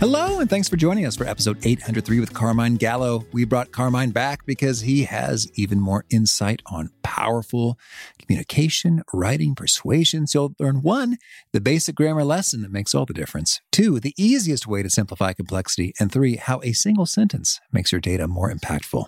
Hello, and thanks for joining us for episode 803 with Carmine Gallo. We brought Carmine back because he has even more insight on powerful communication, writing, persuasion. So you'll learn one, the basic grammar lesson that makes all the difference. Two, the easiest way to simplify complexity. And three, how a single sentence makes your data more impactful.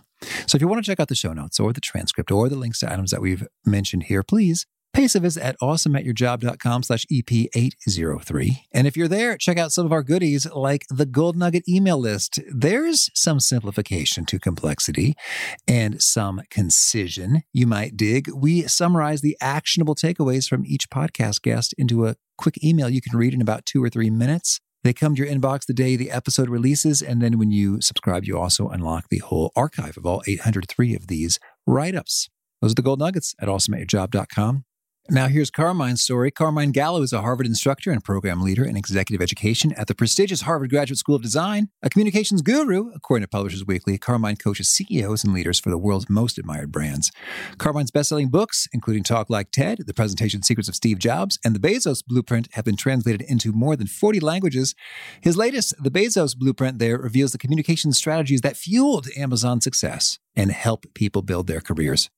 So if you want to check out the show notes or the transcript or the links to items that we've mentioned here, please Us a visit at awesomeatyourjob.com slash EP803. And if you're there, check out some of our goodies like the Gold Nugget email list. There's some simplification to complexity and some concision you might dig. We summarize the actionable takeaways from each podcast guest into a quick email you can read in about two or three minutes. They come to your inbox the day the episode releases. And then when you subscribe, you also unlock the whole archive of all 803 of these write ups. Those are the gold nuggets at awesomeatyourjob.com. Now, here's Carmine's story. Carmine Gallo is a Harvard instructor and program leader in executive education at the prestigious Harvard Graduate School of Design. A communications guru, according to Publishers Weekly, Carmine coaches CEOs and leaders for the world's most admired brands. Carmine's best-selling books, including Talk Like TED, The Presentation Secrets of Steve Jobs, and The Bezos Blueprint, have been translated into more than 40 languages. His latest, The Bezos Blueprint, there reveals the communication strategies that fueled Amazon's success and help people build their careers.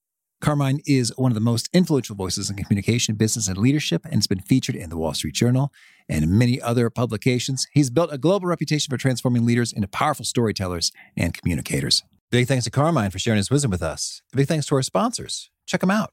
Carmine is one of the most influential voices in communication, business, and leadership, and has been featured in the Wall Street Journal and many other publications. He's built a global reputation for transforming leaders into powerful storytellers and communicators. Big thanks to Carmine for sharing his wisdom with us. Big thanks to our sponsors. Check them out.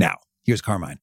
Now, here's Carmine.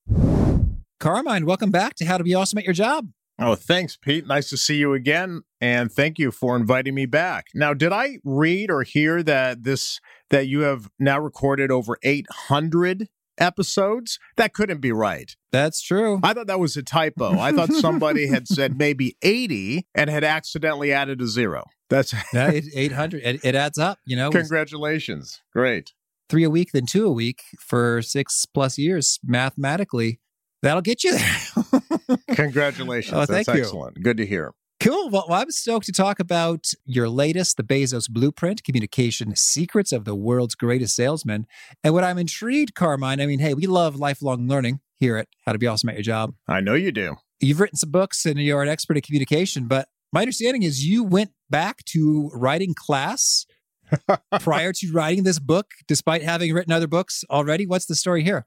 Carmine, welcome back to How to Be Awesome at Your Job. Oh, thanks, Pete. Nice to see you again, and thank you for inviting me back. Now, did I read or hear that this that you have now recorded over 800 episodes? That couldn't be right. That's true. I thought that was a typo. I thought somebody had said maybe 80 and had accidentally added a zero. That's 800. It, it adds up, you know. Congratulations. Great three a week than two a week for six plus years mathematically that'll get you there. Congratulations. Oh, thank That's you. excellent. Good to hear. Cool. Well, well i'm stoked to talk about your latest the bezos blueprint communication secrets of the world's greatest salesman and what i'm intrigued carmine i mean hey we love lifelong learning here at how to be awesome at your job. I know you do. You've written some books and you're an expert at communication but my understanding is you went back to writing class prior to writing this book, despite having written other books already? What's the story here?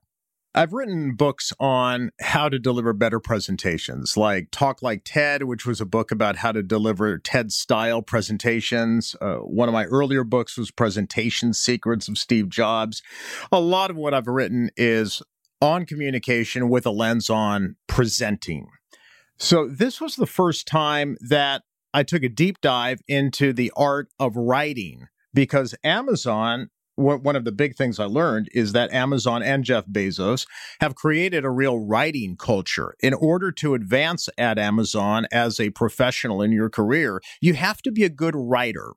I've written books on how to deliver better presentations, like Talk Like TED, which was a book about how to deliver TED style presentations. Uh, one of my earlier books was Presentation Secrets of Steve Jobs. A lot of what I've written is on communication with a lens on presenting. So, this was the first time that I took a deep dive into the art of writing because Amazon one of the big things I learned is that Amazon and Jeff Bezos have created a real writing culture. In order to advance at Amazon as a professional in your career, you have to be a good writer.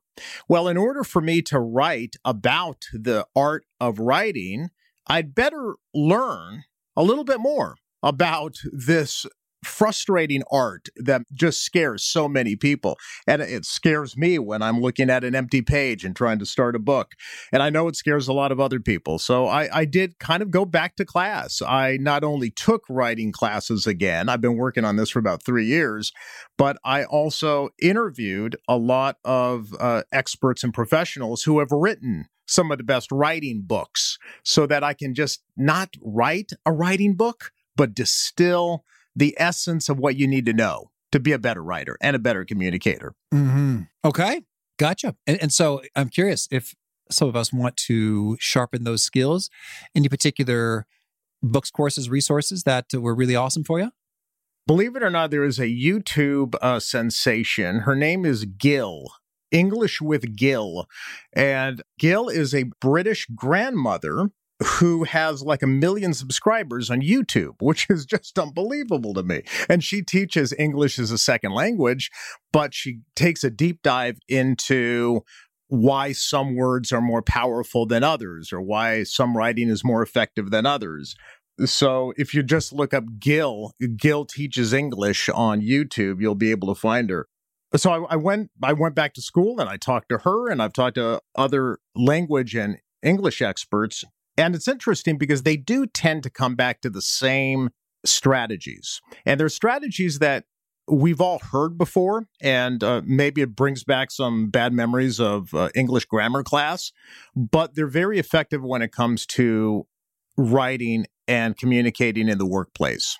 Well, in order for me to write about the art of writing, I'd better learn a little bit more about this frustrating art that just scares so many people. And it scares me when I'm looking at an empty page and trying to start a book. And I know it scares a lot of other people. So I, I did kind of go back to class. I not only took writing classes again, I've been working on this for about three years, but I also interviewed a lot of uh, experts and professionals who have written some of the best writing books so that I can just not write a writing book, but distill the essence of what you need to know to be a better writer and a better communicator. Mm-hmm. Okay. Gotcha. And, and so I'm curious if some of us want to sharpen those skills, any particular books, courses, resources that were really awesome for you? Believe it or not, there is a YouTube uh, sensation. Her name is Gill. English with Gill. And Gill is a British grandmother who has like a million subscribers on YouTube, which is just unbelievable to me. And she teaches English as a second language, but she takes a deep dive into why some words are more powerful than others or why some writing is more effective than others. So if you just look up Gill, Gill teaches English on YouTube, you'll be able to find her. So I, I went I went back to school and I talked to her and I've talked to other language and English experts and it's interesting because they do tend to come back to the same strategies. And they're strategies that we've all heard before, and uh, maybe it brings back some bad memories of uh, English grammar class, but they're very effective when it comes to writing and communicating in the workplace.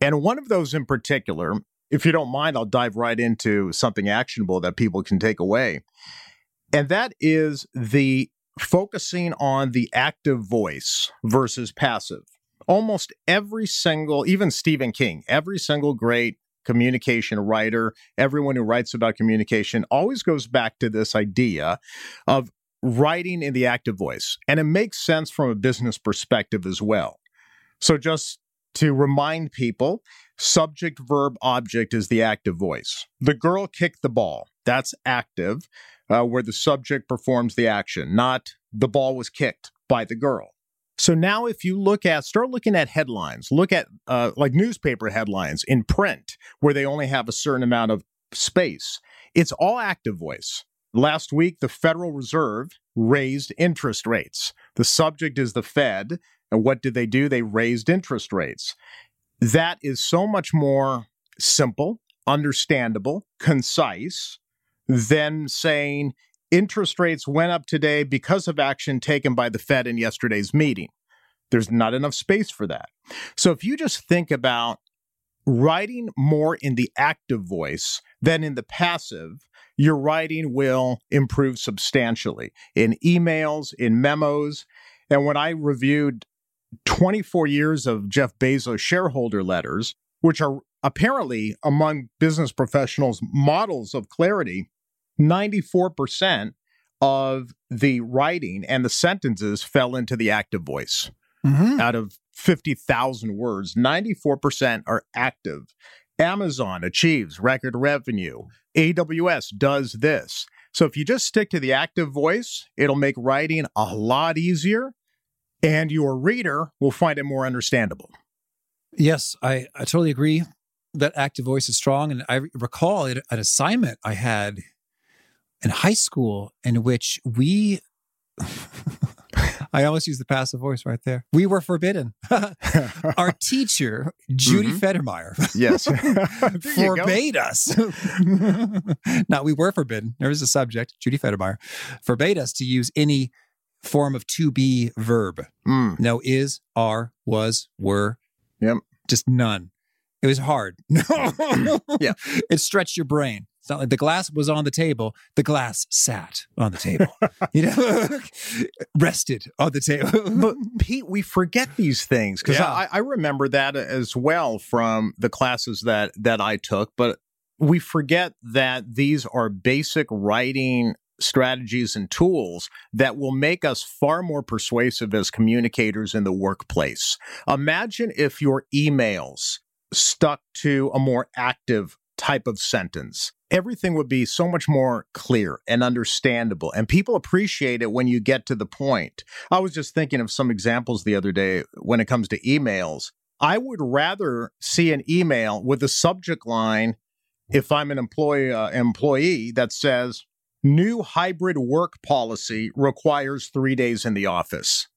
And one of those in particular, if you don't mind, I'll dive right into something actionable that people can take away. And that is the focusing on the active voice versus passive. Almost every single, even Stephen King, every single great communication writer, everyone who writes about communication always goes back to this idea of writing in the active voice. And it makes sense from a business perspective as well. So, just to remind people, subject, verb, object is the active voice. The girl kicked the ball. That's active uh, where the subject performs the action, not the ball was kicked by the girl. So now, if you look at, start looking at headlines, look at uh, like newspaper headlines in print where they only have a certain amount of space. It's all active voice. Last week, the Federal Reserve raised interest rates. The subject is the Fed. And what did they do? They raised interest rates. That is so much more simple, understandable, concise, than saying interest rates went up today because of action taken by the Fed in yesterday's meeting. There's not enough space for that. So if you just think about writing more in the active voice than in the passive, your writing will improve substantially in emails, in memos. And when I reviewed 24 years of Jeff Bezos shareholder letters, which are apparently among business professionals models of clarity, 94% of the writing and the sentences fell into the active voice. Mm-hmm. Out of 50,000 words, 94% are active. Amazon achieves record revenue. AWS does this. So if you just stick to the active voice, it'll make writing a lot easier and your reader will find it more understandable. Yes, I, I totally agree that active voice is strong. And I recall an assignment I had in high school in which we I almost use the passive voice right there. We were forbidden. Our teacher, Judy mm-hmm. Federmeyer, yes, forbade us. now we were forbidden. There was a subject, Judy Federmeyer, forbade us to use any form of to be verb. Mm. No is, are, was, were. Yep. Just none. It was hard. No. yeah. It stretched your brain. It's not like the glass was on the table. The glass sat on the table. you know, rested on the table. but Pete, we forget these things because yeah. I, I remember that as well from the classes that that I took. But we forget that these are basic writing strategies and tools that will make us far more persuasive as communicators in the workplace. Imagine if your emails stuck to a more active type of sentence everything would be so much more clear and understandable. And people appreciate it when you get to the point. I was just thinking of some examples the other day when it comes to emails. I would rather see an email with a subject line if I'm an employee uh, employee that says new hybrid work policy requires 3 days in the office.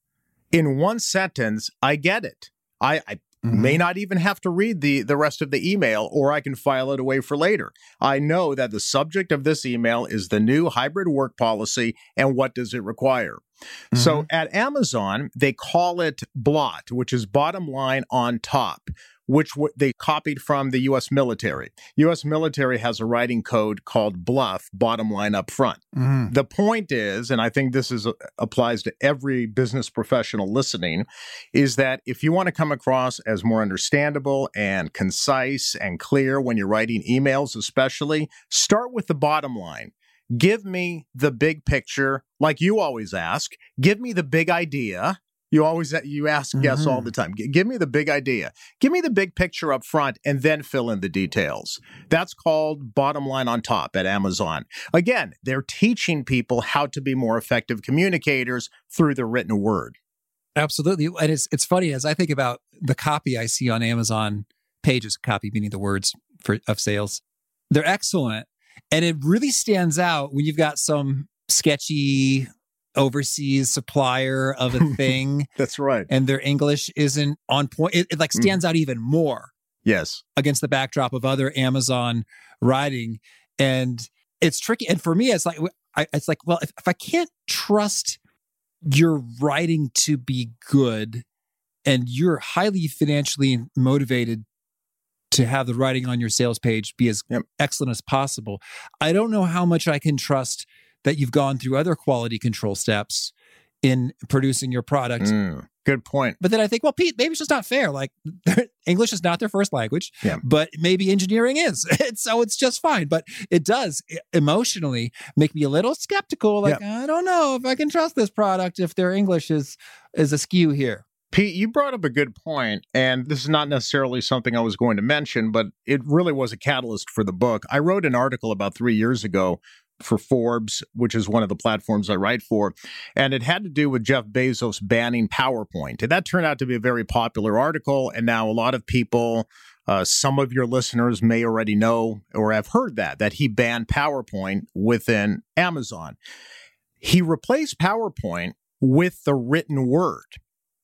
In one sentence, I get it. I, I Mm-hmm. May not even have to read the, the rest of the email, or I can file it away for later. I know that the subject of this email is the new hybrid work policy and what does it require. Mm-hmm. So at Amazon, they call it BLOT, which is bottom line on top which w- they copied from the U.S. military. U.S. military has a writing code called BLUF, bottom line up front. Mm-hmm. The point is, and I think this is uh, applies to every business professional listening, is that if you want to come across as more understandable and concise and clear when you're writing emails, especially, start with the bottom line. Give me the big picture, like you always ask. Give me the big idea you always you ask guests mm-hmm. all the time. Give me the big idea. Give me the big picture up front and then fill in the details. That's called bottom line on top at Amazon. Again, they're teaching people how to be more effective communicators through the written word. Absolutely. And it's it's funny as I think about the copy I see on Amazon pages, copy meaning the words for of sales. They're excellent. And it really stands out when you've got some sketchy overseas supplier of a thing. That's right. And their English isn't on point. It, it like mm. stands mm. out even more. Yes. Against the backdrop of other Amazon writing. And it's tricky. And for me, it's like, I, it's like, well, if, if I can't trust your writing to be good and you're highly financially motivated to have the writing on your sales page be as yep. excellent as possible, I don't know how much I can trust that you've gone through other quality control steps in producing your product. Mm, good point. But then I think, well, Pete, maybe it's just not fair. Like English is not their first language, yeah. but maybe engineering is. so it's just fine. But it does emotionally make me a little skeptical. Like, yeah. I don't know if I can trust this product if their English is is askew here. Pete, you brought up a good point, and this is not necessarily something I was going to mention, but it really was a catalyst for the book. I wrote an article about three years ago for Forbes, which is one of the platforms I write for. And it had to do with Jeff Bezos banning PowerPoint. And that turned out to be a very popular article. And now a lot of people, uh, some of your listeners may already know or have heard that, that he banned PowerPoint within Amazon. He replaced PowerPoint with the written word.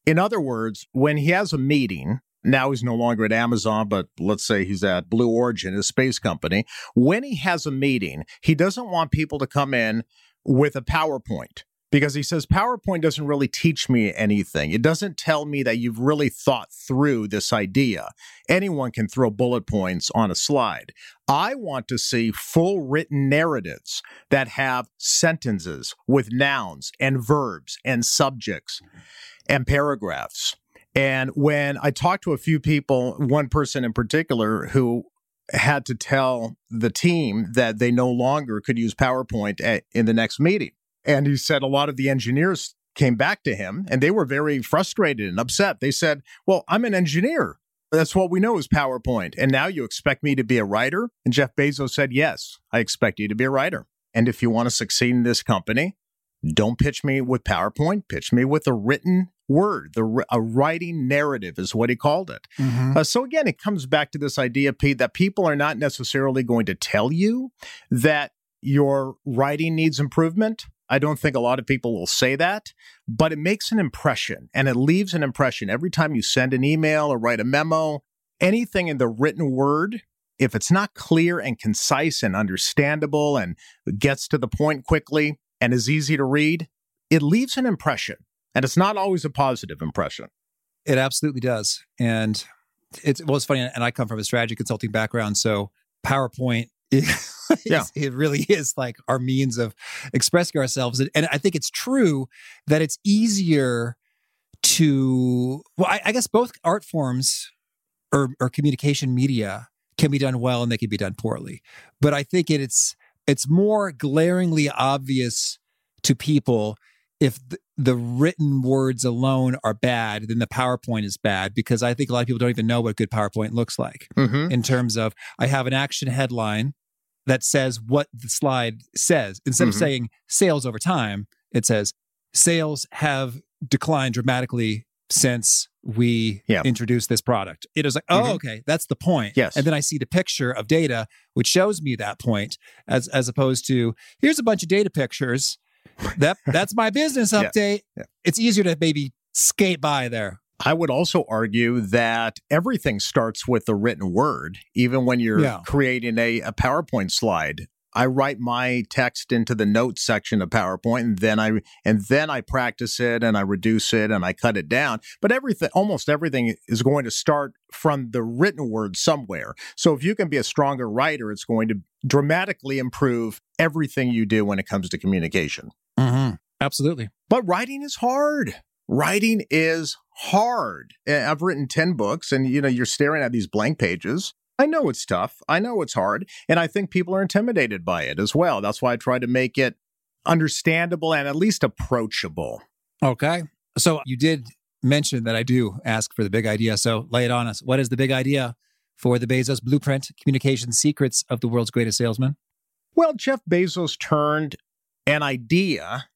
In other words, when he has a meeting, now he's no longer at Amazon, but let's say he's at Blue Origin, a space company. When he has a meeting, he doesn't want people to come in with a PowerPoint because he says PowerPoint doesn't really teach me anything. It doesn't tell me that you've really thought through this idea. Anyone can throw bullet points on a slide. I want to see full written narratives that have sentences with nouns and verbs and subjects and paragraphs. And when I talked to a few people, one person in particular who had to tell the team that they no longer could use PowerPoint at, in the next meeting. And he said a lot of the engineers came back to him and they were very frustrated and upset. They said, Well, I'm an engineer. That's what we know is PowerPoint. And now you expect me to be a writer? And Jeff Bezos said, Yes, I expect you to be a writer. And if you want to succeed in this company, don't pitch me with PowerPoint, pitch me with a written word. The a writing narrative is what he called it. Mm-hmm. Uh, so again, it comes back to this idea, Pete, that people are not necessarily going to tell you that your writing needs improvement. I don't think a lot of people will say that, but it makes an impression and it leaves an impression every time you send an email or write a memo. Anything in the written word if it's not clear and concise and understandable and gets to the point quickly and is easy to read, it leaves an impression. And it's not always a positive impression. It absolutely does. And it's well, it's funny, and I come from a strategy consulting background, so PowerPoint is, yeah. it really is like our means of expressing ourselves. And I think it's true that it's easier to well, I, I guess both art forms or, or communication media can be done well and they can be done poorly. But I think it, it's it's more glaringly obvious to people if the, the, written words alone are bad, then the PowerPoint is bad because I think a lot of people don't even know what good PowerPoint looks like mm-hmm. in terms of I have an action headline that says what the slide says. Instead mm-hmm. of saying sales over time, it says sales have declined dramatically since we Yeah. introduced this product. It was like, oh, Mhm. okay, that's the point. Yes. And then I see the picture of data, which shows me that point, as as opposed to here's a bunch of data pictures. That that's my business Yeah. update. Yeah. It's easier to maybe skate by there. I would also argue that everything starts with the written word, even when you're Yeah. creating a, a PowerPoint slide. I write my text into the notes section of PowerPoint and then I and then I practice it and I reduce it and I cut it down. But everything almost everything is going to start from the written word somewhere. So if you can be a stronger writer, it's going to dramatically improve everything you do when it comes to communication. Mm-hmm. Absolutely. But writing is hard. Writing is hard. I've written 10 books and you know you're staring at these blank pages. I know it's tough. I know it's hard, and I think people are intimidated by it as well. That's why I try to make it understandable and at least approachable. Okay. So you did mention that I do ask for the big idea. So lay it on us. What is the big idea for the Bezos Blueprint Communication Secrets of the World's Greatest Salesman? Well, Jeff Bezos turned an idea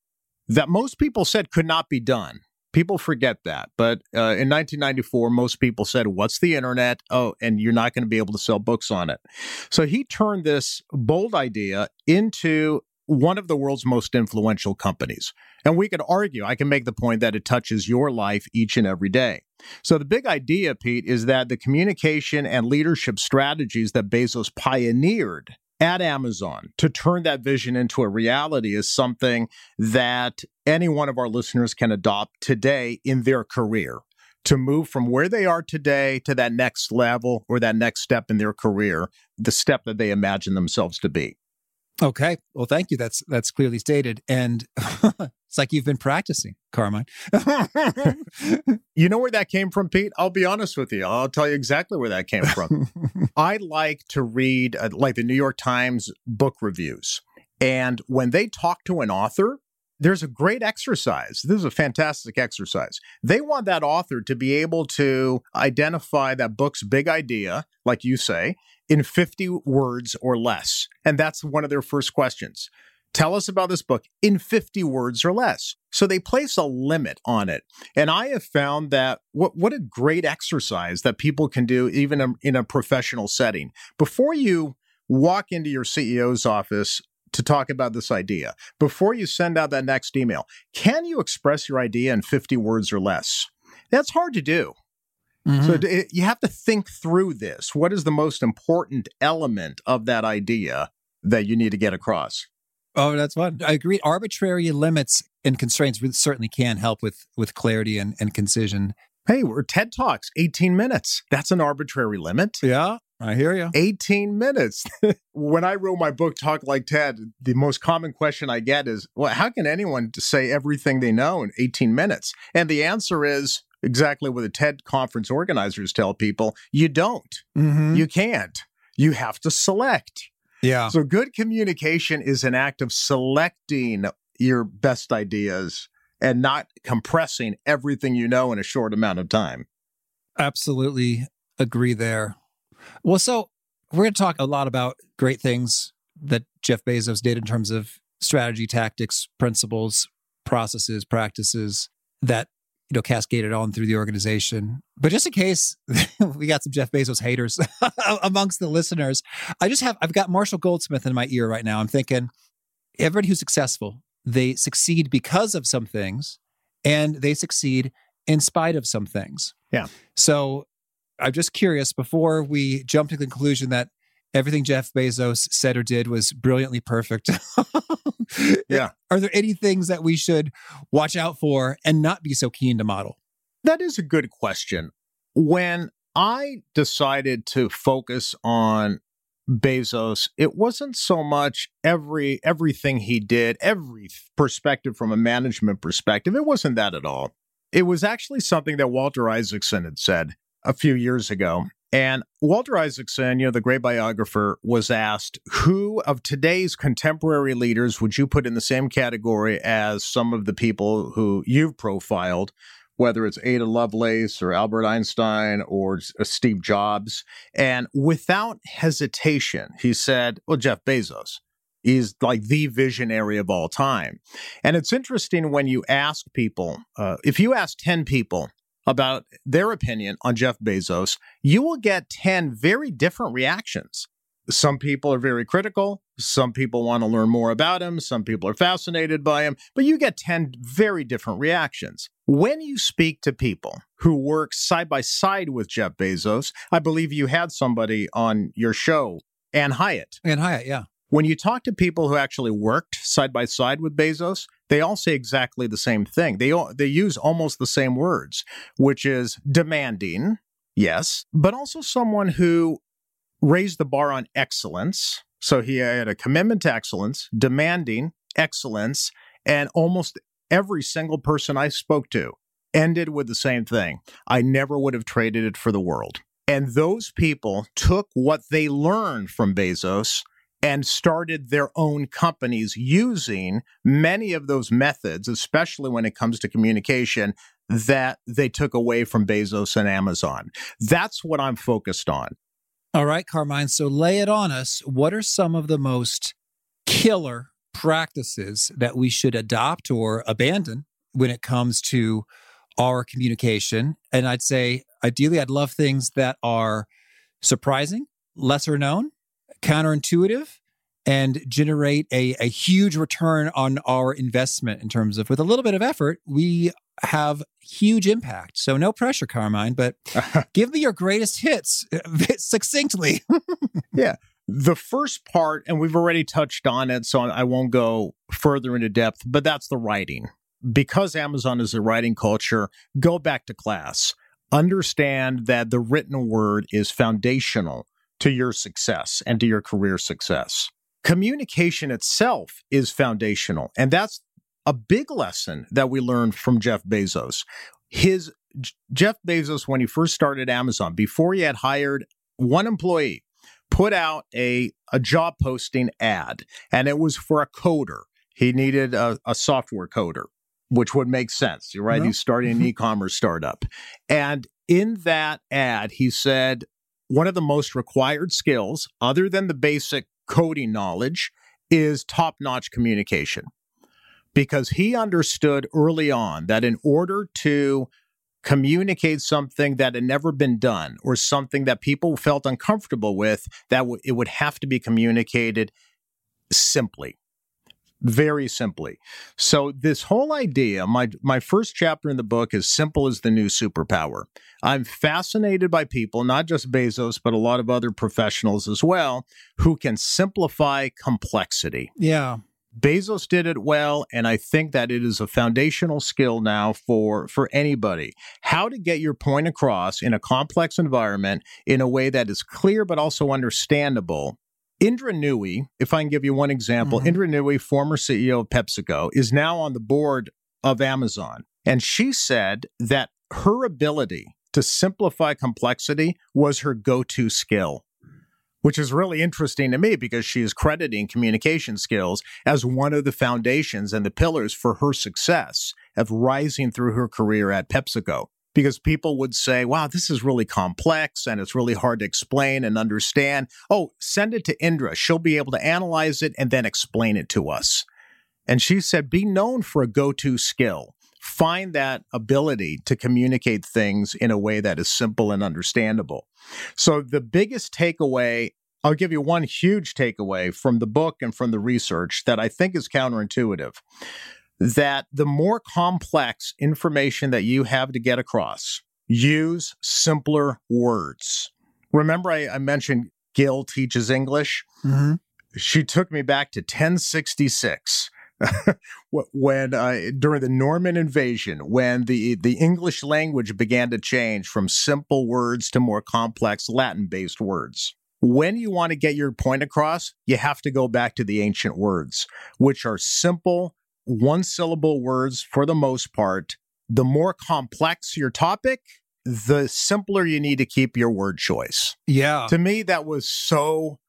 that most people said could not be done. People forget that. But uh, in 1994, most people said, What's the internet? Oh, and you're not going to be able to sell books on it. So he turned this bold idea into one of the world's most influential companies. And we could argue, I can make the point that it touches your life each and every day. So the big idea, Pete, is that the communication and leadership strategies that Bezos pioneered at Amazon to turn that vision into a reality is something that any one of our listeners can adopt today in their career to move from where they are today to that next level or that next step in their career, the step that they imagine themselves to be. Okay. Well, thank you. That's that's clearly stated. And it's like you've been practicing, Carmine. You know where that came from, Pete? I'll be honest with you. I'll tell you exactly where that came from. I like to read uh, like the New York Times book reviews. And when they talk to an author, there's a great exercise. This is a fantastic exercise. They want that author to be able to identify that book's big idea, like you say, in 50 words or less. And that's one of their first questions. Tell us about this book in 50 words or less. So they place a limit on it. And I have found that what, what a great exercise that people can do, even in- in a professional setting. Before you walk into your CEO's office to talk about this idea, before you send out that next email, can you express your idea in 50 words or less? That's hard to do. Mhm. So it, you have to think through this. What is the most important element of that idea that you need to get across? Oh, that's fun. I agree. Arbitrary limits and constraints certainly can help with with clarity and, and concision. Hey, we're TED Talks, 18 minutes. That's an arbitrary limit. Yeah, I hear you. 18 minutes. when I wrote my book, Talk Like TED, the most common question I get is, well, how can anyone say everything they know in 18 minutes? And the answer is exactly what the TED conference organizers tell people you don't. Mm-hmm. You can't. You have to select. Yeah. So, good communication is an act of selecting your best ideas and not compressing everything you know in a short amount of time. Absolutely agree there. Well, so we're going to talk a lot about great things that Jeff Bezos did in terms of strategy, tactics, principles, processes, practices that you know cascaded on through the organization. But just in case we got some Jeff Bezos haters amongst the listeners, I just have I've got Marshall Goldsmith in my ear right now. I'm thinking everybody who's successful, they succeed because of some things and they succeed in spite of some things. Yeah. So I'm just curious before we jump to the conclusion that everything Jeff Bezos said or did was brilliantly perfect. Yeah. Are there any things that we should watch out for and not be so keen to model? That is a good question. When I decided to focus on Bezos, it wasn't so much every everything he did, every perspective from a management perspective. It wasn't that at all. It was actually something that Walter Isaacson had said a few years ago. And Walter Isaacson, you know, the great biographer, was asked, who of today's contemporary leaders would you put in the same category as some of the people who you've profiled, whether it's Ada Lovelace or Albert Einstein or uh, Steve Jobs? And without hesitation, he said, well, Jeff Bezos. He's like the visionary of all time. And it's interesting when you ask people, uh, if you ask 10 people, about their opinion on Jeff Bezos, you will get 10 very different reactions. Some people are very critical. Some people want to learn more about him. Some people are fascinated by him, but you get 10 very different reactions. When you speak to people who work side by side with Jeff Bezos, I believe you had somebody on your show, Ann Hiatt. Ann Hiatt, yeah. When you talk to people who actually worked side by side with Bezos, they all say exactly the same thing. They they use almost the same words, which is demanding, yes, but also someone who raised the bar on excellence. So he had a commitment to excellence, demanding excellence, and almost every single person I spoke to ended with the same thing. I never would have traded it for the world. And those people took what they learned from Bezos and started their own companies using many of those methods, especially when it comes to communication that they took away from Bezos and Amazon. That's what I'm focused on. All right, Carmine. So lay it on us. What are some of the most killer practices that we should adopt or abandon when it comes to our communication? And I'd say, ideally, I'd love things that are surprising, lesser known, counterintuitive and generate a, a huge return on our investment in terms of with a little bit of effort, we have huge impact. So no pressure, Carmine, but give me your greatest hits uh, succinctly. yeah. The first part, and we've already touched on it, so I won't go further into depth, but that's the writing. Because Amazon is a writing culture, go back to class. Understand that the written word is foundational to your success and to your career success. Communication itself is foundational. And that's a big lesson that we learned from Jeff Bezos. His Jeff Bezos, when he first started Amazon, before he had hired one employee, put out a, a job posting ad, and it was for a coder. He needed a, a software coder, which would make sense, right? He's starting an mm-hmm. e commerce startup. And in that ad, he said, one of the most required skills, other than the basic coding knowledge, is top notch communication. Because he understood early on that in order to communicate something that had never been done or something that people felt uncomfortable with, that w- it would have to be communicated simply very simply. So this whole idea, my my first chapter in the book is simple as the new superpower. I'm fascinated by people, not just Bezos, but a lot of other professionals as well, who can simplify complexity. Yeah. Bezos did it well, and I think that it is a foundational skill now for for anybody. How to get your point across in a complex environment in a way that is clear but also understandable Indra Nooyi, if I can give you one example, mm-hmm. Indra Nooyi, former CEO of PepsiCo, is now on the board of Amazon. And she said that her ability to simplify complexity was her go to skill, which is really interesting to me because she is crediting communication skills as one of the foundations and the pillars for her success of rising through her career at PepsiCo because people would say, wow, this is really complex and it's really hard to explain and understand. Oh, send it to Indra. She'll be able to analyze it and then explain it to us. And she said, be known for a go to skill. Find that ability to communicate things in a way that is simple and understandable. So, the biggest takeaway I'll give you one huge takeaway from the book and from the research that I think is counterintuitive that the more complex information that you have to get across, use simpler words. Remember, I, I mentioned Gill teaches English? Mm-hmm. She took me back to 1066. when uh, during the Norman invasion, when the the English language began to change from simple words to more complex Latin based words. When you want to get your point across, you have to go back to the ancient words, which are simple one syllable words for the most part. The more complex your topic, the simpler you need to keep your word choice. Yeah. To me, that was so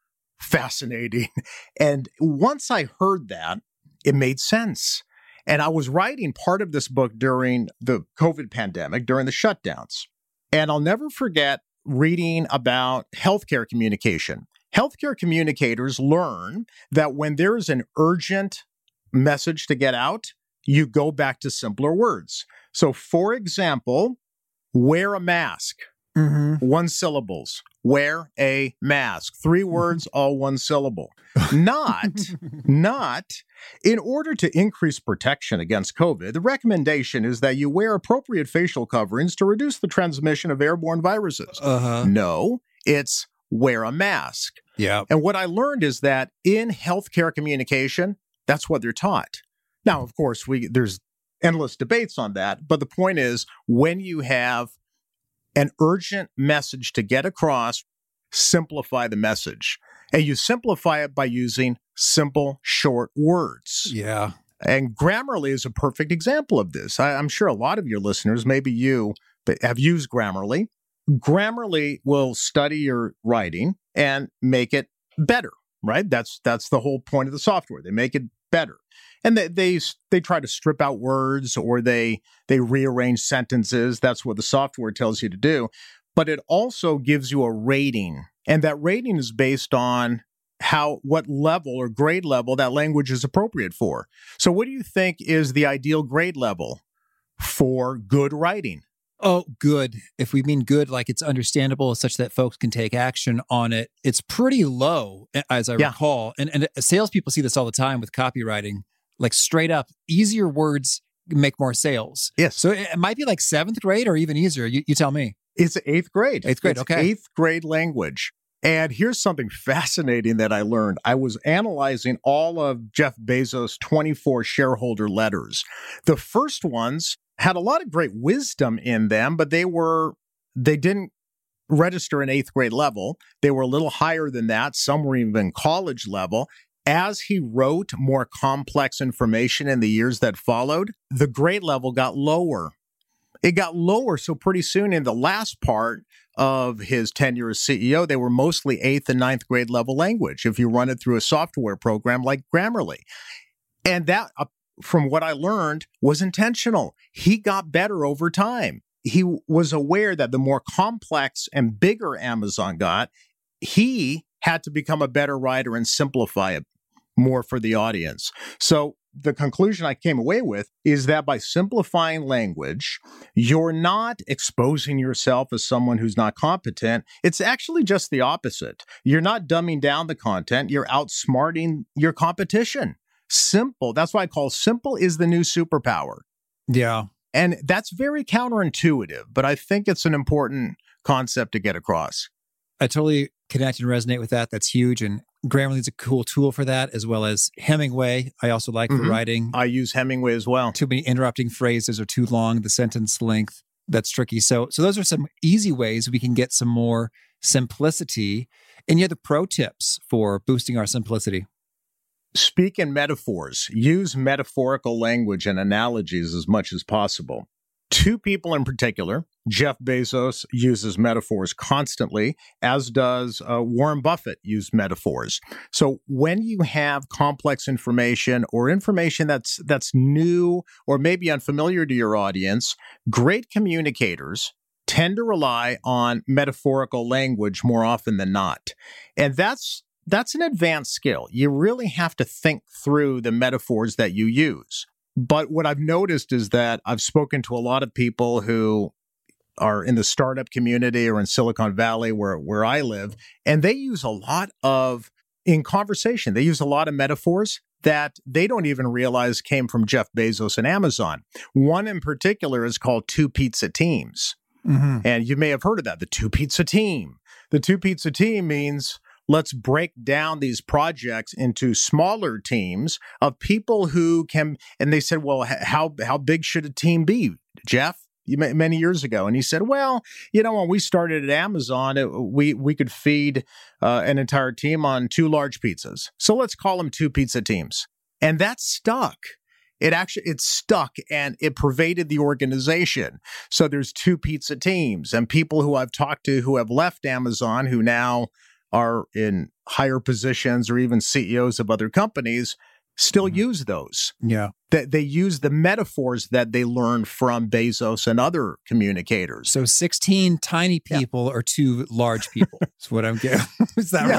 fascinating. And once I heard that, it made sense. And I was writing part of this book during the COVID pandemic, during the shutdowns. And I'll never forget reading about healthcare communication. Healthcare communicators learn that when there is an urgent message to get out, you go back to simpler words. So, for example, wear a mask. Mm-hmm. One syllables. Wear a mask. Three words, all one syllable. Not, not in order to increase protection against COVID, the recommendation is that you wear appropriate facial coverings to reduce the transmission of airborne viruses. Uh-huh. No, it's wear a mask. Yeah. And what I learned is that in healthcare communication, that's what they're taught. Now, of course, we there's endless debates on that, but the point is when you have an urgent message to get across, simplify the message. And you simplify it by using simple, short words. Yeah. And Grammarly is a perfect example of this. I, am sure a lot of your listeners, maybe you, but have used Grammarly. Grammarly will study your writing and make it better, right? That's that's the whole point of the software. They make it better. And they, they they try to strip out words or they they rearrange sentences. That's what the software tells you to do. But it also gives you a rating. And that rating is based on how what level or grade level that language is appropriate for. So what do you think is the ideal grade level for good writing? Oh, good. If we mean good, like it's understandable such that folks can take action on it, it's pretty low, as I Yeah. recall. And, and uh, salespeople see this all the time with copywriting, like straight up, easier words make more sales. Yes. So it it might be like seventh grade or even easier. You, you tell me. It's eighth grade. Eighth grade, It's okay. Eighth grade language. And here's something fascinating that I learned. I was analyzing all of Jeff Bezos' 24 shareholder letters. The first ones had a lot of great wisdom in them, but they were, they didn't register an eighth grade level. They were a little higher than that. Some were even college level. As he wrote more complex information in the years that followed, the grade level got lower. It got lower. So pretty soon in the last part of his tenure as CEO, they were mostly eighth and ninth grade level language if you run it through a software program like Grammarly. And that, from what I learned, was intentional. He got better over time. He was aware that the more complex and bigger Amazon got, he had to become a better writer and simplify it more for the audience. So the conclusion I came away with is that by simplifying language, you're not exposing yourself as someone who's not competent. It's actually just the opposite. You're not dumbing down the content, you're outsmarting your competition. Simple. That's why I call simple is the new superpower. Yeah. And that's very counterintuitive, but I think it's an important concept to get across. I totally connect and resonate with that. That's huge. And Grammarly is a cool tool for that, as well as Hemingway. I also like for Mhm. writing. I use Hemingway as well. too many interrupting phrases or too long, the sentence length. That's tricky. So, so those are some easy ways we can get some more simplicity. And you have the pro tips for boosting our simplicity. Speak in metaphors. Use metaphorical language and analogies as much as possible. Two people in particular, Jeff Bezos uses metaphors constantly, as does uh, Warren Buffett use metaphors. So when you have complex information or information that's that's new or maybe unfamiliar to your audience, great communicators tend to rely on metaphorical language more often than not. And that's that's an advanced skill. You really have to think through the metaphors that you use. But what I've noticed is that I've spoken to a lot of people who are in the startup community or in Silicon Valley where where I live and they use a lot of in conversation they use a lot of metaphors that they don't even realize came from Jeff Bezos and Amazon. One in particular is called two pizza teams. Mm-hmm. And you may have heard of that, the two pizza team. The two pizza team means let's break down these projects into smaller teams of people who can and they said, "Well, how how big should a team be?" Jeff, many years ago, and he said, "Well, you know, when we started at Amazon, it, we we could feed uh, an entire team on two large pizzas. So let's call them two pizza teams." And that stuck. It actually it stuck and it pervaded the organization. So there's two pizza teams and people who I've talked to who have left Amazon who now are in higher positions or even CEOs of other companies still Mhm. use those. Yeah. That they use the metaphors that they learned from Bezos and other communicators. So 16 tiny Yeah. people or two large people. That's what I'm getting. Is that Yeah.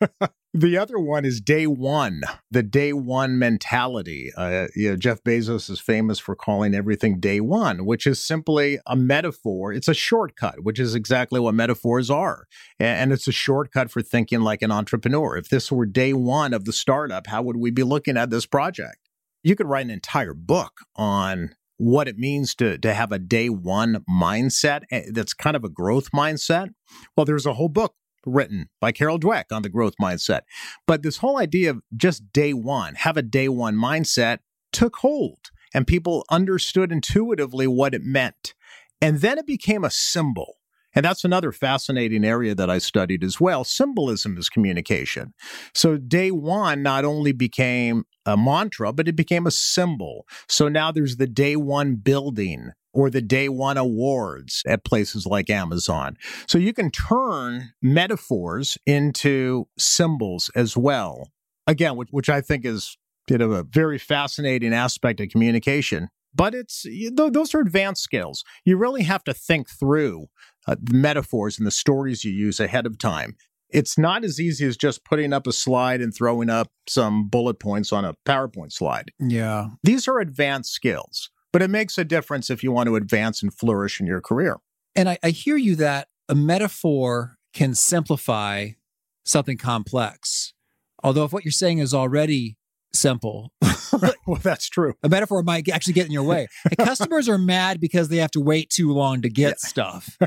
right? The other one is day one, the day one mentality. Uh, you know, Jeff Bezos is famous for calling everything day one, which is simply a metaphor. It's a shortcut, which is exactly what metaphors are. And it's a shortcut for thinking like an entrepreneur. If this were day one of the startup, how would we be looking at this project? You could write an entire book on what it means to, to have a day one mindset eh, that's kind of a growth mindset. Well, there's a whole book written by Carol Dweck on the growth mindset. But this whole idea of just day one, have a day one mindset, took hold and people understood intuitively what it meant. And then it became a symbol. And that's another fascinating area that I studied as well. Symbolism is communication. So day one not only became a mantra, but it became a symbol. So now there's the day one building or the day one awards at places like Amazon. So you can turn metaphors into symbols as well. Again, which, which I think is you know, a very fascinating aspect of communication. But it's those are advanced skills. You really have to think through uh, the metaphors and the stories you use ahead of time. It's not as easy as just putting up a slide and throwing up some bullet points on a PowerPoint slide. Yeah. These are advanced skills. But it makes a difference if you want to advance and flourish in your career. And I, I hear you that a metaphor can simplify something complex. Although, if what you're saying is already simple, well, that's true. A metaphor might actually get in your way. customers are mad because they have to wait too long to get yeah. stuff.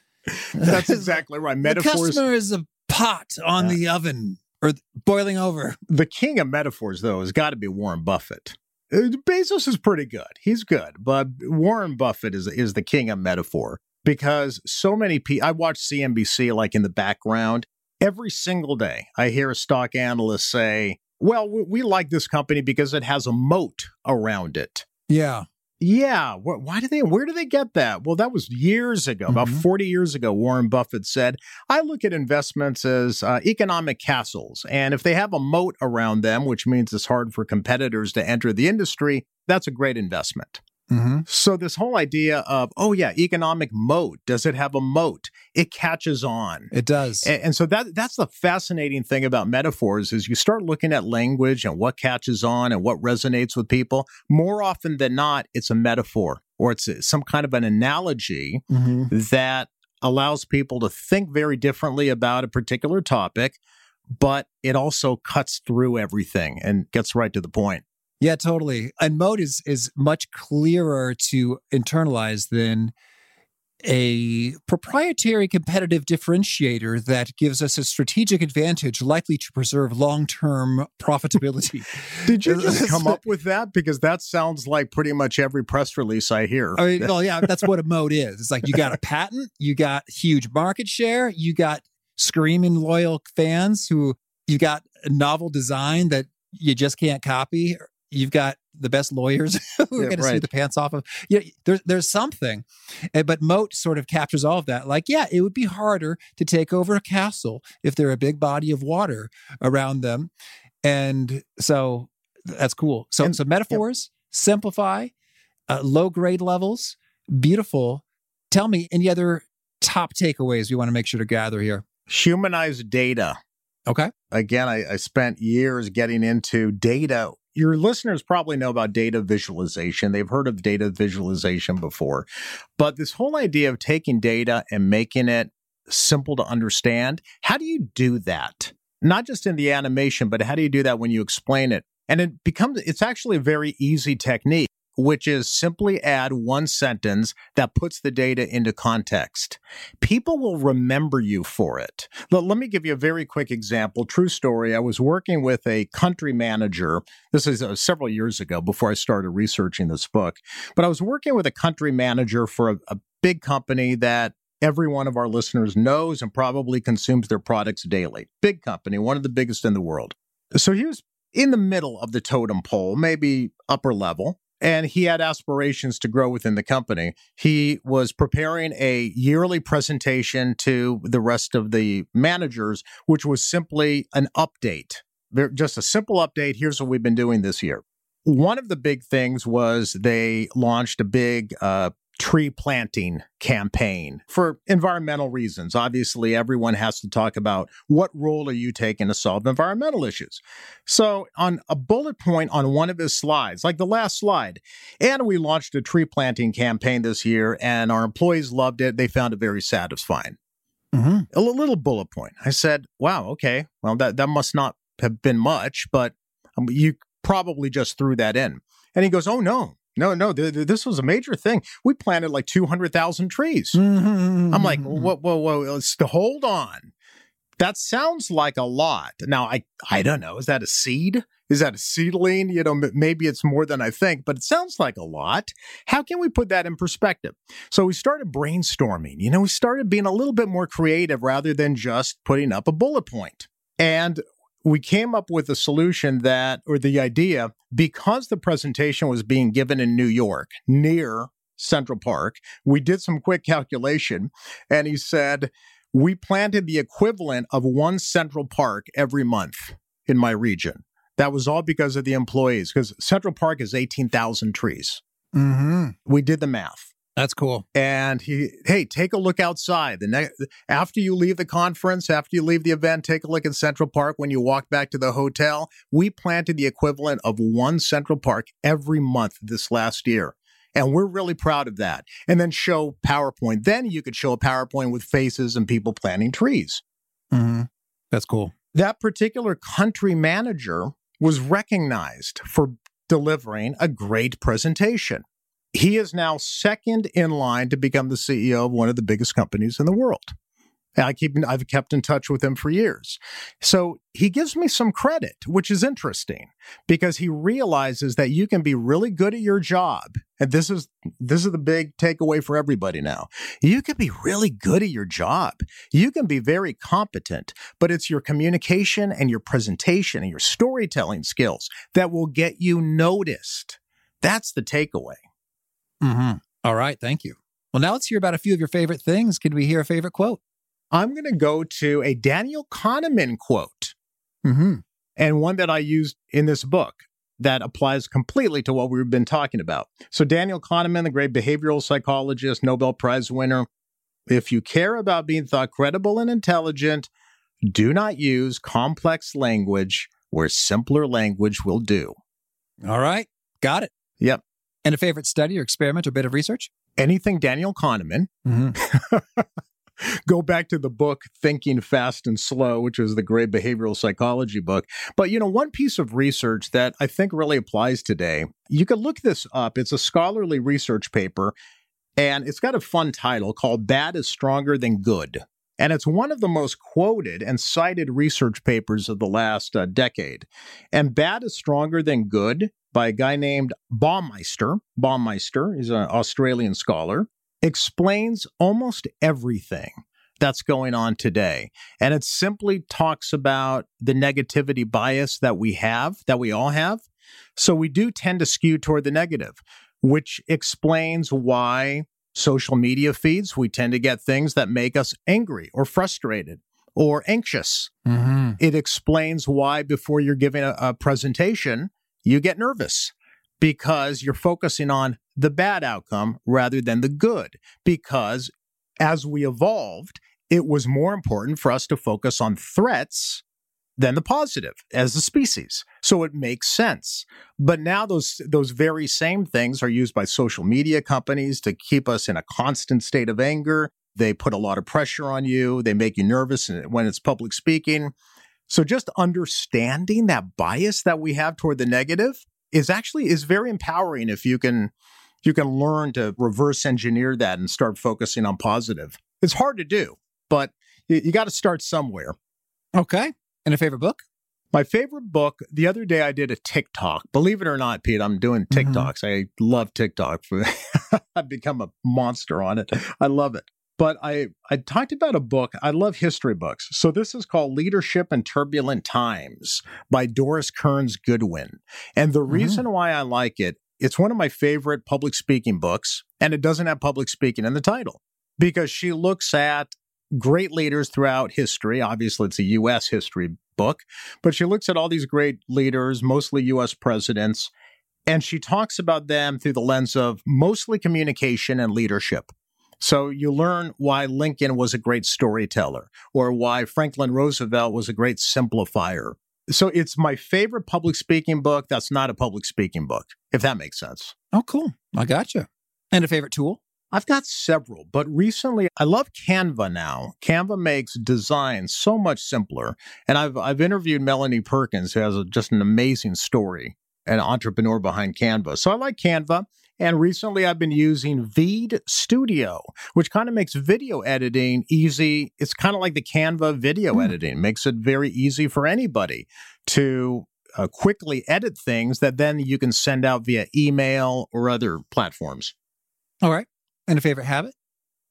that's exactly right. Metaphors. The customer is a pot on yeah. the oven or boiling over. The king of metaphors, though, has got to be Warren Buffett. Uh, Bezos is pretty good. He's good, but Warren Buffett is is the king of metaphor because so many people. I watch CNBC like in the background every single day. I hear a stock analyst say, "Well, we, we like this company because it has a moat around it." Yeah, yeah. Why do they, where do they get that? Well, that was years ago, mm-hmm. about 40 years ago. Warren Buffett said, I look at investments as uh, economic castles. And if they have a moat around them, which means it's hard for competitors to enter the industry, that's a great investment. Mm-hmm. So this whole idea of oh yeah, economic moat does it have a moat? It catches on. It does. And, and, so that that's the fascinating thing about metaphors is you start looking at language and what catches on and what resonates with people. More often than not, it's a metaphor or it's some kind of an analogy mm-hmm. that allows people to think very differently about a particular topic, but it also cuts through everything and gets right to the point. Yeah, totally. And moat is is much clearer to internalize than a proprietary competitive differentiator that gives us a strategic advantage likely to preserve long-term profitability. Did you uh, just come up with that? Because that sounds like pretty much every press release I hear. I mean, well, yeah, that's what a moat is. It's like you got a patent, you got huge market share, you got screaming loyal fans who you got a novel design that you just can't copy you've got the best lawyers who are yeah, going right. to see the pants off of. Yeah, there's there's something, eh, but Moat sort of captures all of that. Like, yeah, it would be harder to take over a castle if there are a big body of water around them, and so that's cool. So and, so metaphors simplify, uh, low grade levels, beautiful. Tell me any other top takeaways we want to make sure to gather here. Humanize data. Okay. Again, I, I spent years getting into data your listeners probably know about data visualization. They've heard of data visualization before. But this whole idea of taking data and making it simple to understand, how do you do that? Not just in the animation, but how do you do that when you explain it? And it becomes, it's actually a very easy technique which is simply add one sentence that puts the data into context. People will remember you for it. But let me give you a very quick example. True story. I was working with a country manager. This is uh, several years ago before I started researching this book. But I was working with a country manager for a, a big company that every one of our listeners knows and probably consumes their products daily. Big company, one of the biggest in the world. So he was in the middle of the totem pole, maybe upper level and he had aspirations to grow within the company. He was preparing a yearly presentation to the rest of the managers, which was simply an update, just a simple update. Here's what we've been doing this year. One of the big things was they launched a big uh, tree planting campaign for environmental reasons. Obviously, everyone has to talk about what role are you taking to solve environmental issues. So, on a bullet point on one of his slides, like the last slide, and we launched a tree planting campaign this year, and our employees loved it. They found it very satisfying. Mm-hmm. A little bullet point. I said, "Wow, okay. Well, that that must not have been much, but um, you probably just threw that in." And he goes, "Oh no, no, no, th- th- this was a major thing. We planted like 200,000 trees. Mm-hmm. I'm like, mm-hmm, mm-hmm. whoa, whoa, whoa, uh, let's hold on. That sounds like a lot. Now, I, I don't know. Is that a seed? Is that a seedling? You know, maybe it's more than I think, but it sounds like a lot. How can we put that in perspective? So we started brainstorming. You know, we started being a little bit more creative rather than just putting up a bullet point. And we came up with a solution that, or the idea, because the presentation was being given in New York near Central Park, we did some quick calculation. And he said, we planted the equivalent of one Central Park every month in my region. That was all because of the employees, because Central Park is 18,000 trees. Mm-hmm. We did the math. That's cool. And he, hey, take a look outside. The next, after you leave the conference, after you leave the event, take a look in Central Park. When you walk back to the hotel, we planted the equivalent of one Central Park every month this last year. And we're really proud of that. And then show PowerPoint. Then you could show a PowerPoint with faces and people planting trees. Mm-hmm. That's cool. That particular country manager was recognized for delivering a great presentation. He is now second in line to become the CEO of one of the biggest companies in the world. I keep I've kept in touch with him for years. So he gives me some credit, which is interesting because he realizes that you can be really good at your job. And this is this is the big takeaway for everybody now. You can be really good at your job. You can be very competent, but it's your communication and your presentation and your storytelling skills that will get you noticed. That's the takeaway. Mm-hmm. All right. Thank you. Well, now let's hear about a few of your favorite things. Can we hear a favorite quote? I'm going to go to a Daniel Kahneman quote, mm-hmm. and one that I used in this book that applies completely to what we've been talking about. So, Daniel Kahneman, the great behavioral psychologist, Nobel Prize winner, if you care about being thought credible and intelligent, do not use complex language where simpler language will do. All right. Got it. Yep. And a favorite study or experiment or bit of research? Anything Daniel Kahneman. Mm-hmm. Go back to the book Thinking Fast and Slow, which is the great behavioral psychology book. But, you know, one piece of research that I think really applies today, you can look this up. It's a scholarly research paper, and it's got a fun title called Bad is Stronger Than Good. And it's one of the most quoted and cited research papers of the last uh, decade. And Bad is Stronger Than Good by a guy named Baumeister. Baumeister is an Australian scholar, explains almost everything that's going on today. And it simply talks about the negativity bias that we have, that we all have. So we do tend to skew toward the negative, which explains why social media feeds, we tend to get things that make us angry or frustrated or anxious. Mm-hmm. It explains why, before you're giving a, a presentation, you get nervous because you're focusing on the bad outcome rather than the good. Because as we evolved, it was more important for us to focus on threats than the positive as a species. So it makes sense. But now those those very same things are used by social media companies to keep us in a constant state of anger. They put a lot of pressure on you. They make you nervous when it's public speaking. So just understanding that bias that we have toward the negative is actually is very empowering if you can you can learn to reverse engineer that and start focusing on positive. It's hard to do, but you, you got to start somewhere. Okay. And a favorite book? My favorite book, the other day I did a TikTok. Believe it or not, Pete, I'm doing mm-hmm. TikToks. Mm-hmm. I love TikTok. I've become a monster on it. I love it but I, I talked about a book. I love history books. So this is called Leadership in Turbulent Times by Doris Kearns Goodwin. And the mm-hmm. reason why I like it, it's one of my favorite public speaking books, and it doesn't have public speaking in the title because she looks at great leaders throughout history. Obviously, it's a U.S. history book, but she looks at all these great leaders, mostly U.S. presidents, And she talks about them through the lens of mostly communication and leadership. So you learn why Lincoln was a great storyteller or why Franklin Roosevelt was a great simplifier. So it's my favorite public speaking book that's not a public speaking book, if that makes sense. Oh, cool. I gotcha. And a favorite tool? I've got several, but recently I love Canva now. Canva makes design so much simpler. And I've, I've interviewed Melanie Perkins, who has a, just an amazing story, an entrepreneur behind Canva. So I like Canva. And recently I've been using Veed Studio, which kind of makes video editing easy. It's kind of like the Canva video mm. editing, makes it very easy for anybody to uh, quickly edit things that then you can send out via email or other platforms. All right. And a favorite habit?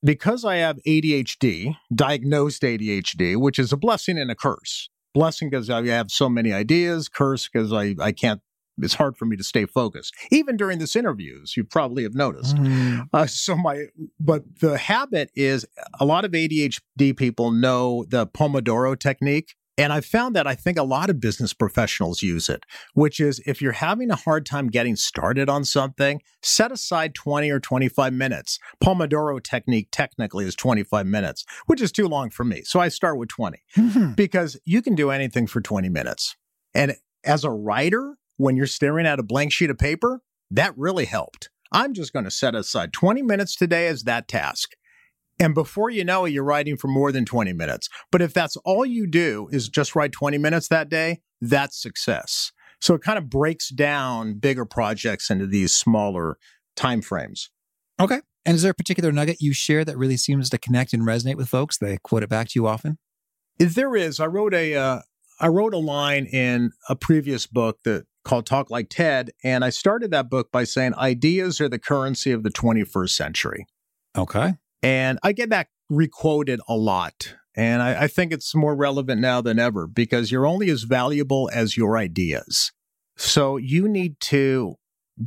Because I have ADHD, diagnosed ADHD, which is a blessing and a curse. Blessing because I have so many ideas, curse because I, I can't it's hard for me to stay focused, even during this interviews. You probably have noticed. Mm. Uh, so my, but the habit is a lot of ADHD people know the Pomodoro technique. And I found that I think a lot of business professionals use it, which is if you're having a hard time getting started on something, set aside 20 or 25 minutes. Pomodoro technique technically is 25 minutes, which is too long for me. So I start with 20 mm-hmm. because you can do anything for 20 minutes. And as a writer, when you're staring at a blank sheet of paper, that really helped. I'm just going to set aside 20 minutes today as that task. And before you know it, you're writing for more than 20 minutes. But if that's all you do is just write 20 minutes that day, that's success. So it kind of breaks down bigger projects into these smaller time frames. Okay. And is there a particular nugget you share that really seems to connect and resonate with folks? They quote it back to you often? There is. I wrote a uh, I wrote a line in a previous book that called Talk Like TED. And I started that book by saying ideas are the currency of the 21st century. Okay. And I get that requoted a lot. And I, I, think it's more relevant now than ever because you're only as valuable as your ideas. So you need to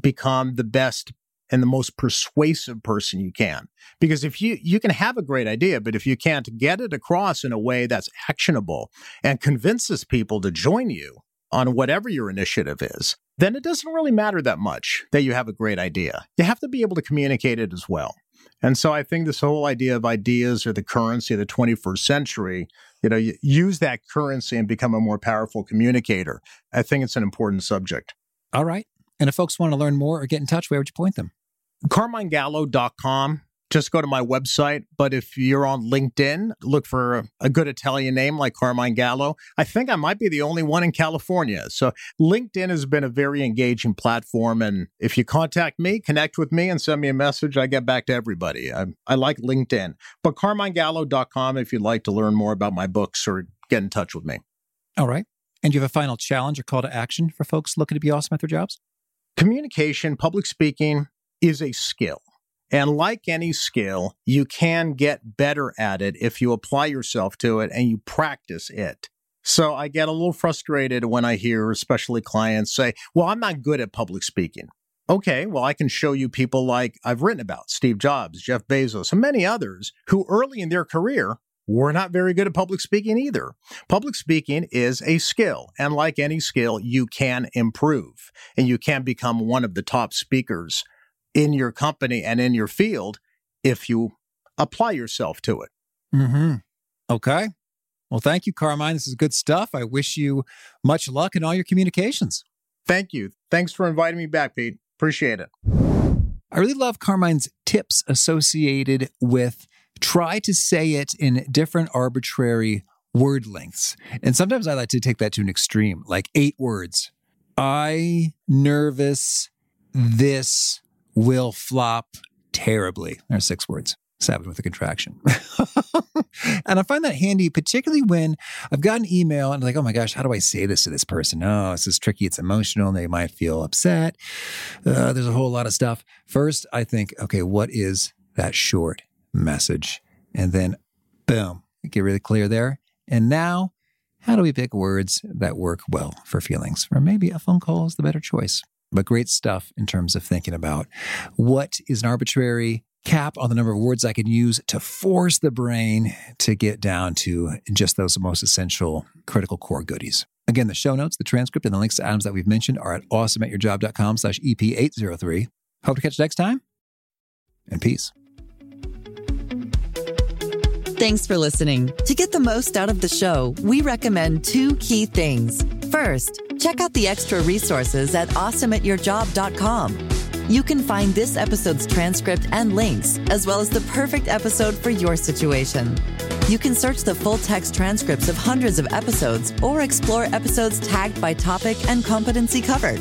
become the best and the most persuasive person you can. Because if you you can have a great idea, but if you can't get it across in a way that's actionable and convinces people to join you, on whatever your initiative is, then it doesn't really matter that much that you have a great idea. You have to be able to communicate it as well. And so I think this whole idea of ideas or the currency of the 21st century, you know, you use that currency and become a more powerful communicator. I think it's an important subject. All right. And if folks want to learn more or get in touch, where would you point them? CarmineGallo.com just go to my website. But if you're on LinkedIn, look for a good Italian name like Carmine Gallo. I think I might be the only one in California. So LinkedIn has been a very engaging platform. And if you contact me, connect with me and send me a message, I get back to everybody. I, I like LinkedIn. But CarmineGallo.com if you'd like to learn more about my books or get in touch with me. All right. And do you have a final challenge or call to action for folks looking to be awesome at their jobs? Communication, public speaking is a skill. And like any skill, you can get better at it if you apply yourself to it and you practice it. So I get a little frustrated when I hear, especially clients say, Well, I'm not good at public speaking. Okay, well, I can show you people like I've written about Steve Jobs, Jeff Bezos, and many others who early in their career were not very good at public speaking either. Public speaking is a skill, and like any skill, you can improve and you can become one of the top speakers in your company and in your field if you apply yourself to it. Mm-hmm. Okay. Well, thank you, Carmine. This is good stuff. I wish you much luck in all your communications. Thank you. Thanks for inviting me back, Pete. Appreciate it. I really love Carmine's tips associated with try to say it in different arbitrary word lengths. And sometimes I like to take that to an extreme, like eight words. I nervous this will flop terribly. There's six words, seven with a contraction. and I find that handy, particularly when I've got an email and like, oh my gosh, how do I say this to this person? Oh, this is tricky. It's emotional. They might feel upset. Uh, there's a whole lot of stuff. First, I think, okay, what is that short message? And then, boom, get really clear there. And now, how do we pick words that work well for feelings? Or maybe a phone call is the better choice. But great stuff in terms of thinking about what is an arbitrary cap on the number of words I can use to force the brain to get down to just those most essential critical core goodies. Again, the show notes, the transcript, and the links to items that we've mentioned are at awesomeatyourjob.com slash EP803. Hope to catch you next time, and peace. Thanks for listening. To get the most out of the show, we recommend two key things. First, check out the extra resources at awesomeatyourjob.com. You can find this episode's transcript and links, as well as the perfect episode for your situation. You can search the full text transcripts of hundreds of episodes or explore episodes tagged by topic and competency covered.